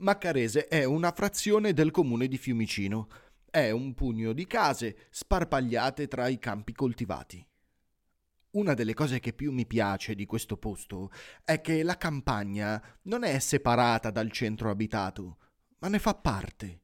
Maccarese è una frazione del comune di Fiumicino. È un pugno di case sparpagliate tra i campi coltivati. Una delle cose che più mi piace di questo posto è che la campagna non è separata dal centro abitato, ma ne fa parte.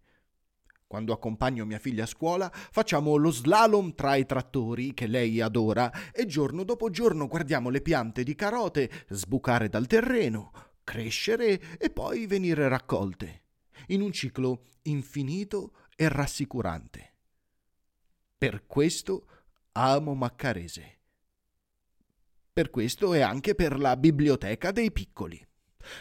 Quando accompagno mia figlia a scuola facciamo lo slalom tra i trattori che lei adora e giorno dopo giorno guardiamo le piante di carote sbucare dal terreno, crescere e poi venire raccolte, in un ciclo infinito e rassicurante. Per questo amo Maccarese. Per questo e anche per la biblioteca dei piccoli.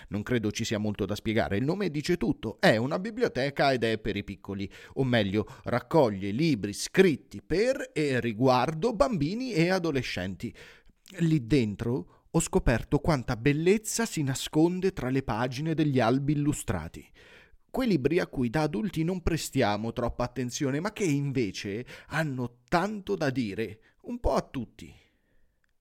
Non credo ci sia molto da spiegare, il nome dice tutto, è una biblioteca ed è per i piccoli, o meglio, raccoglie libri scritti per e riguardo bambini e adolescenti. Lì dentro ho scoperto quanta bellezza si nasconde tra le pagine degli albi illustrati. Quei libri a cui da adulti non prestiamo troppa attenzione, ma che invece hanno tanto da dire, un po' a tutti.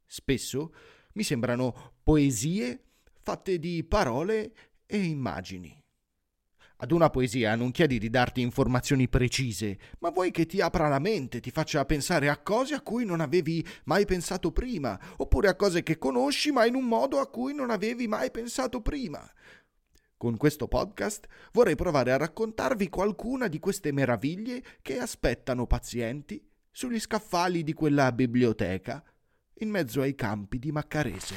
Spesso mi sembrano poesie fatte di parole e immagini. Ad una poesia non chiedi di darti informazioni precise, ma vuoi che ti apra la mente, ti faccia pensare a cose a cui non avevi mai pensato prima, oppure a cose che conosci ma in un modo a cui non avevi mai pensato prima. Con questo podcast vorrei provare a raccontarvi qualcuna di queste meraviglie che aspettano pazienti sugli scaffali di quella biblioteca in mezzo ai campi di Maccarese.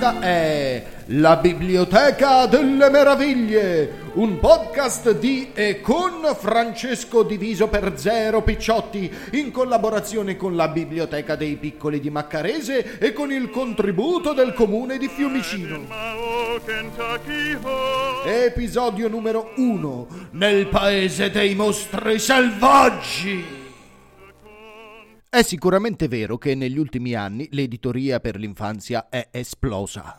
Questa è la Biblioteca delle Meraviglie, un podcast di e con Francesco Diviso per Zero Picciotti, in collaborazione con la Biblioteca dei Piccoli di Maccarese e con il contributo del comune di Fiumicino. Episodio numero 1 Nel paese dei mostri selvaggi. È sicuramente vero che negli ultimi anni l'editoria per l'infanzia è esplosa.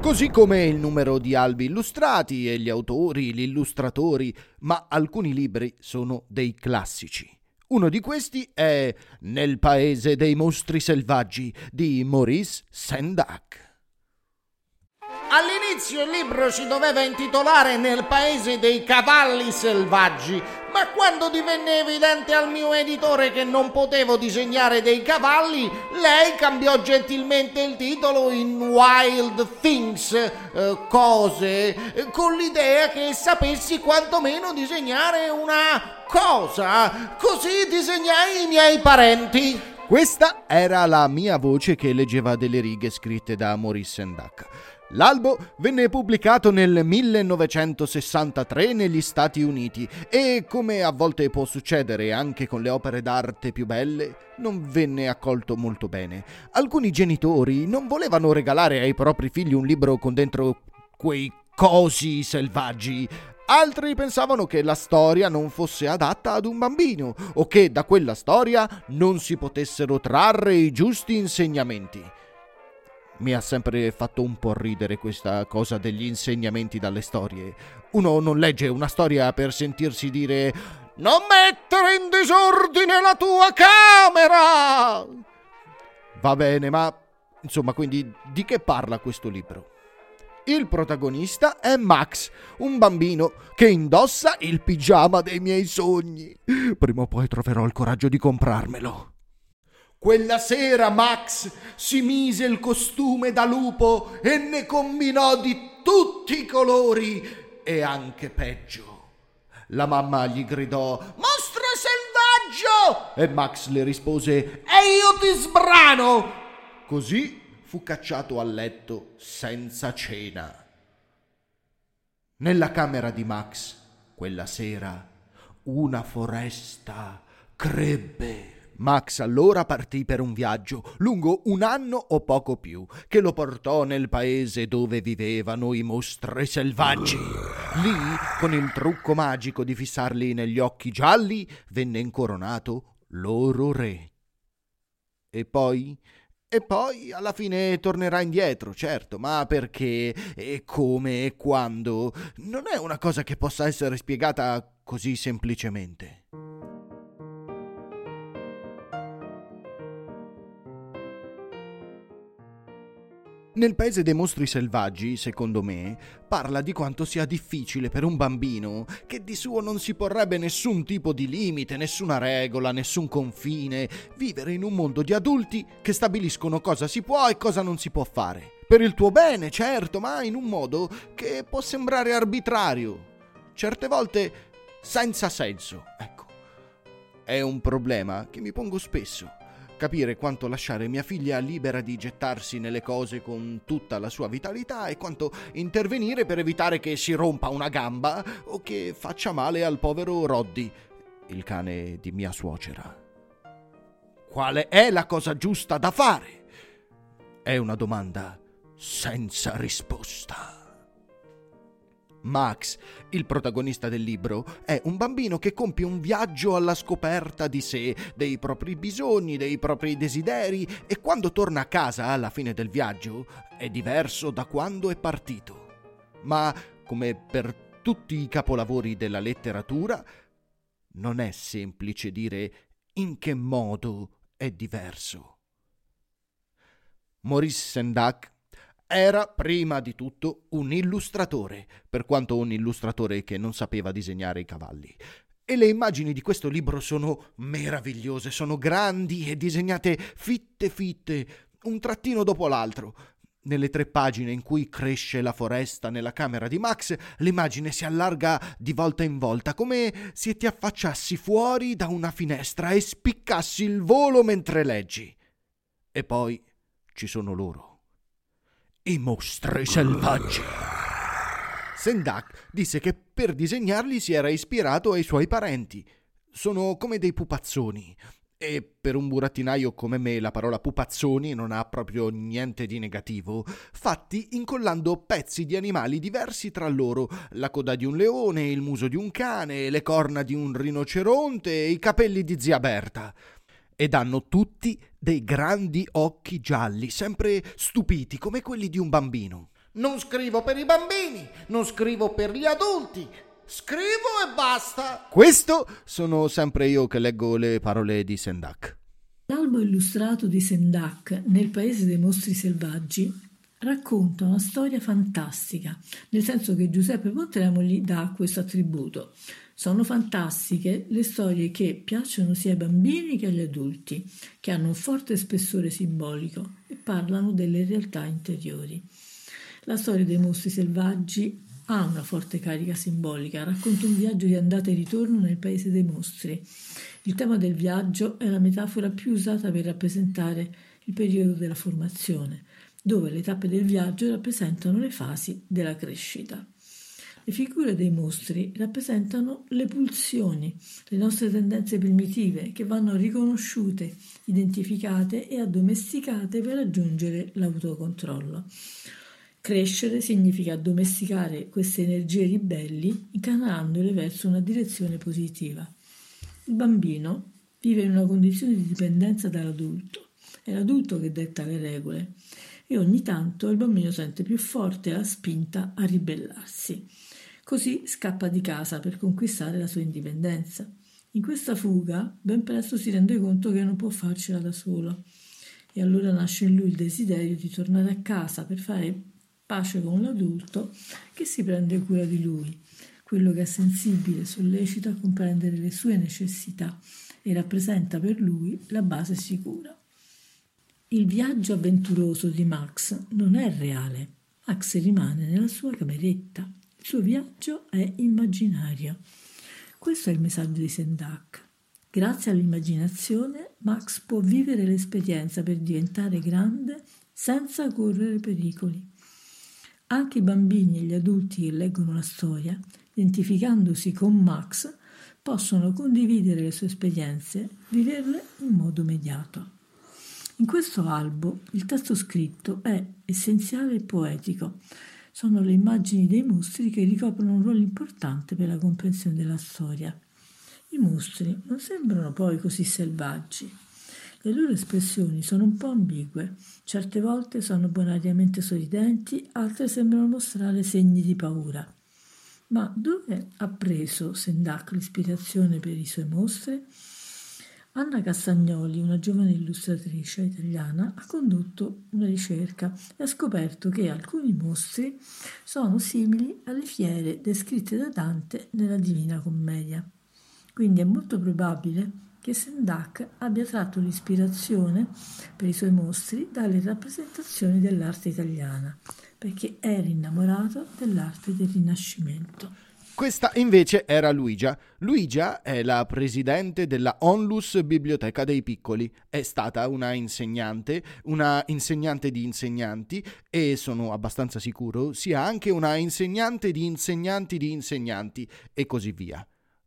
Così come il numero di albi illustrati e gli autori, gli illustratori, ma alcuni libri sono dei classici. Uno di questi è Nel paese dei mostri selvaggi di Maurice Sendak. All'inizio il libro si doveva intitolare Nel paese dei cavalli selvaggi, ma quando divenne evidente al mio editore che non potevo disegnare dei cavalli, lei cambiò gentilmente il titolo in Wild Things, eh, cose, con l'idea che sapessi quantomeno disegnare una cosa. Così disegnai i miei parenti. Questa era la mia voce che leggeva delle righe scritte da Maurice Sendak. L'albo venne pubblicato nel 1963 negli Stati Uniti e, come a volte può succedere anche con le opere d'arte più belle, non venne accolto molto bene. Alcuni genitori non volevano regalare ai propri figli un libro con dentro quei cosi selvaggi. Altri pensavano che la storia non fosse adatta ad un bambino o che da quella storia non si potessero trarre i giusti insegnamenti mi ha sempre fatto un po' ridere questa cosa degli insegnamenti dalle storie. Uno non legge una storia per sentirsi dire Non mettere in disordine la tua camera! Va bene, ma insomma, quindi di che parla questo libro? Il protagonista è Max, un bambino che indossa il pigiama dei miei sogni. Prima o poi troverò il coraggio di comprarmelo. Quella sera Max si mise il costume da lupo e ne combinò di tutti i colori e anche peggio. La mamma gli gridò Mostro selvaggio! E Max le rispose E io ti sbrano! Così fu cacciato a letto senza cena. Nella camera di Max, quella sera, una foresta crebbe Max allora partì per un viaggio lungo un anno o poco più, che lo portò nel paese dove vivevano i mostri selvaggi. Lì, con il trucco magico di fissarli negli occhi gialli, venne incoronato loro re. E poi e poi alla fine tornerà indietro, certo, ma perché e come e quando non è una cosa che possa essere spiegata così semplicemente. Nel paese dei mostri selvaggi, secondo me, parla di quanto sia difficile per un bambino, che di suo non si porrebbe nessun tipo di limite, nessuna regola, nessun confine, vivere in un mondo di adulti che stabiliscono cosa si può e cosa non si può fare. Per il tuo bene, certo, ma in un modo che può sembrare arbitrario, certe volte senza senso. Ecco, è un problema che mi pongo spesso capire quanto lasciare mia figlia libera di gettarsi nelle cose con tutta la sua vitalità e quanto intervenire per evitare che si rompa una gamba o che faccia male al povero Roddy, il cane di mia suocera. Quale è la cosa giusta da fare? È una domanda senza risposta. Max, il protagonista del libro, è un bambino che compie un viaggio alla scoperta di sé, dei propri bisogni, dei propri desideri e quando torna a casa alla fine del viaggio è diverso da quando è partito. Ma, come per tutti i capolavori della letteratura, non è semplice dire in che modo è diverso. Maurice Sendak era prima di tutto un illustratore, per quanto un illustratore che non sapeva disegnare i cavalli. E le immagini di questo libro sono meravigliose, sono grandi e disegnate fitte fitte, un trattino dopo l'altro. Nelle tre pagine in cui cresce la foresta nella camera di Max, l'immagine si allarga di volta in volta, come se ti affacciassi fuori da una finestra e spiccassi il volo mentre leggi. E poi ci sono loro i mostri selvaggi. Sendak disse che per disegnarli si era ispirato ai suoi parenti. Sono come dei pupazzoni. E per un burattinaio come me la parola pupazzoni non ha proprio niente di negativo, fatti incollando pezzi di animali diversi tra loro, la coda di un leone, il muso di un cane, le corna di un rinoceronte e i capelli di zia Berta ed hanno tutti dei grandi occhi gialli, sempre stupiti come quelli di un bambino. Non scrivo per i bambini, non scrivo per gli adulti, scrivo e basta. Questo sono sempre io che leggo le parole di Sendak. L'albo illustrato di Sendak nel paese dei mostri selvaggi racconta una storia fantastica, nel senso che Giuseppe Pontremo gli dà questo attributo. Sono fantastiche le storie che piacciono sia ai bambini che agli adulti, che hanno un forte spessore simbolico e parlano delle realtà interiori. La storia dei mostri selvaggi ha una forte carica simbolica, racconta un viaggio di andata e ritorno nel paese dei mostri. Il tema del viaggio è la metafora più usata per rappresentare il periodo della formazione, dove le tappe del viaggio rappresentano le fasi della crescita. Le figure dei mostri rappresentano le pulsioni, le nostre tendenze primitive che vanno riconosciute, identificate e addomesticate per raggiungere l'autocontrollo. Crescere significa addomesticare queste energie ribelli incanalandole verso una direzione positiva. Il bambino vive in una condizione di dipendenza dall'adulto. È l'adulto che detta le regole e ogni tanto il bambino sente più forte la spinta a ribellarsi. Così scappa di casa per conquistare la sua indipendenza. In questa fuga ben presto si rende conto che non può farcela da solo e allora nasce in lui il desiderio di tornare a casa per fare pace con l'adulto che si prende cura di lui, quello che è sensibile, sollecito a comprendere le sue necessità e rappresenta per lui la base sicura. Il viaggio avventuroso di Max non è reale. Max rimane nella sua cameretta il suo viaggio è immaginario. Questo è il messaggio di Sendak. Grazie all'immaginazione, Max può vivere l'esperienza per diventare grande senza correre pericoli. Anche i bambini e gli adulti che leggono la storia, identificandosi con Max, possono condividere le sue esperienze, viverle in modo mediato. In questo albo il testo scritto è essenziale e poetico, sono le immagini dei mostri che ricoprono un ruolo importante per la comprensione della storia. I mostri non sembrano poi così selvaggi. Le loro espressioni sono un po' ambigue, certe volte sono bonariamente sorridenti, altre sembrano mostrare segni di paura. Ma dove ha preso Sendak l'ispirazione per i suoi mostri? Anna Castagnoli, una giovane illustratrice italiana, ha condotto una ricerca e ha scoperto che alcuni mostri sono simili alle fiere descritte da Dante nella Divina Commedia. Quindi è molto probabile che Sendak abbia tratto l'ispirazione per i suoi mostri dalle rappresentazioni dell'arte italiana, perché era innamorato dell'arte del Rinascimento. Questa invece era Luigia. Luigia è la presidente della Onlus Biblioteca dei Piccoli. È stata una insegnante, una insegnante di insegnanti e sono abbastanza sicuro sia anche una insegnante di insegnanti di insegnanti e così via.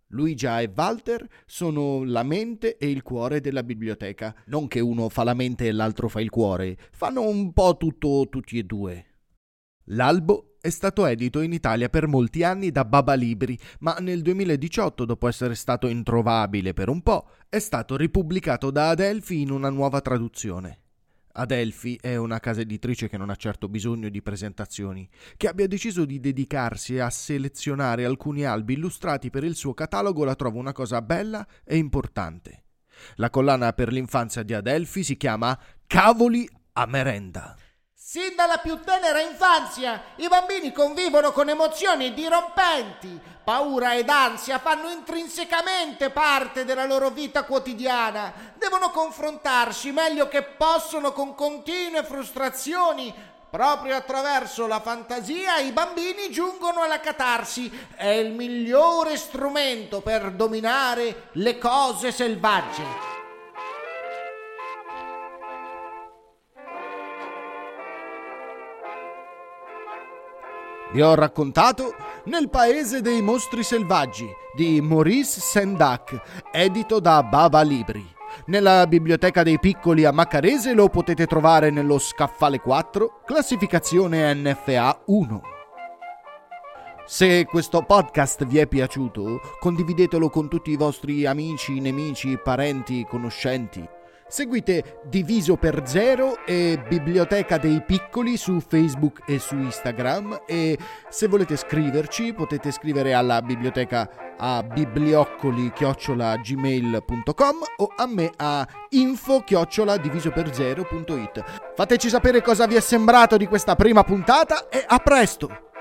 Luigia e Walter sono la mente e il cuore della biblioteca. Non che uno fa la mente e l'altro fa il cuore, fanno un po' tutto tutti e due. L'albo è stato edito in Italia per molti anni da Baba Libri, ma nel 2018, dopo essere stato introvabile per un po', è stato ripubblicato da Adelphi in una nuova traduzione. Adelphi è una casa editrice che non ha certo bisogno di presentazioni, che abbia deciso di dedicarsi a selezionare alcuni albi illustrati per il suo catalogo la trovo una cosa bella e importante. La collana per l'infanzia di Adelphi si chiama Cavoli a merenda. Sin dalla più tenera infanzia i bambini convivono con emozioni dirompenti. Paura ed ansia fanno intrinsecamente parte della loro vita quotidiana. Devono confrontarsi meglio che possono con continue frustrazioni. Proprio attraverso la fantasia i bambini giungono alla catarsi. È il migliore strumento per dominare le cose selvagge. Vi ho raccontato Nel paese dei mostri selvaggi di Maurice Sendak, edito da Bava Libri. Nella biblioteca dei piccoli a Maccarese lo potete trovare nello scaffale 4, classificazione NFA 1. Se questo podcast vi è piaciuto, condividetelo con tutti i vostri amici, nemici, parenti, conoscenti. Seguite Diviso per Zero e Biblioteca dei Piccoli su Facebook e su Instagram e se volete scriverci potete scrivere alla biblioteca a biblioccoli-gmail.com o a me a info-divisoperzero.it Fateci sapere cosa vi è sembrato di questa prima puntata e a presto!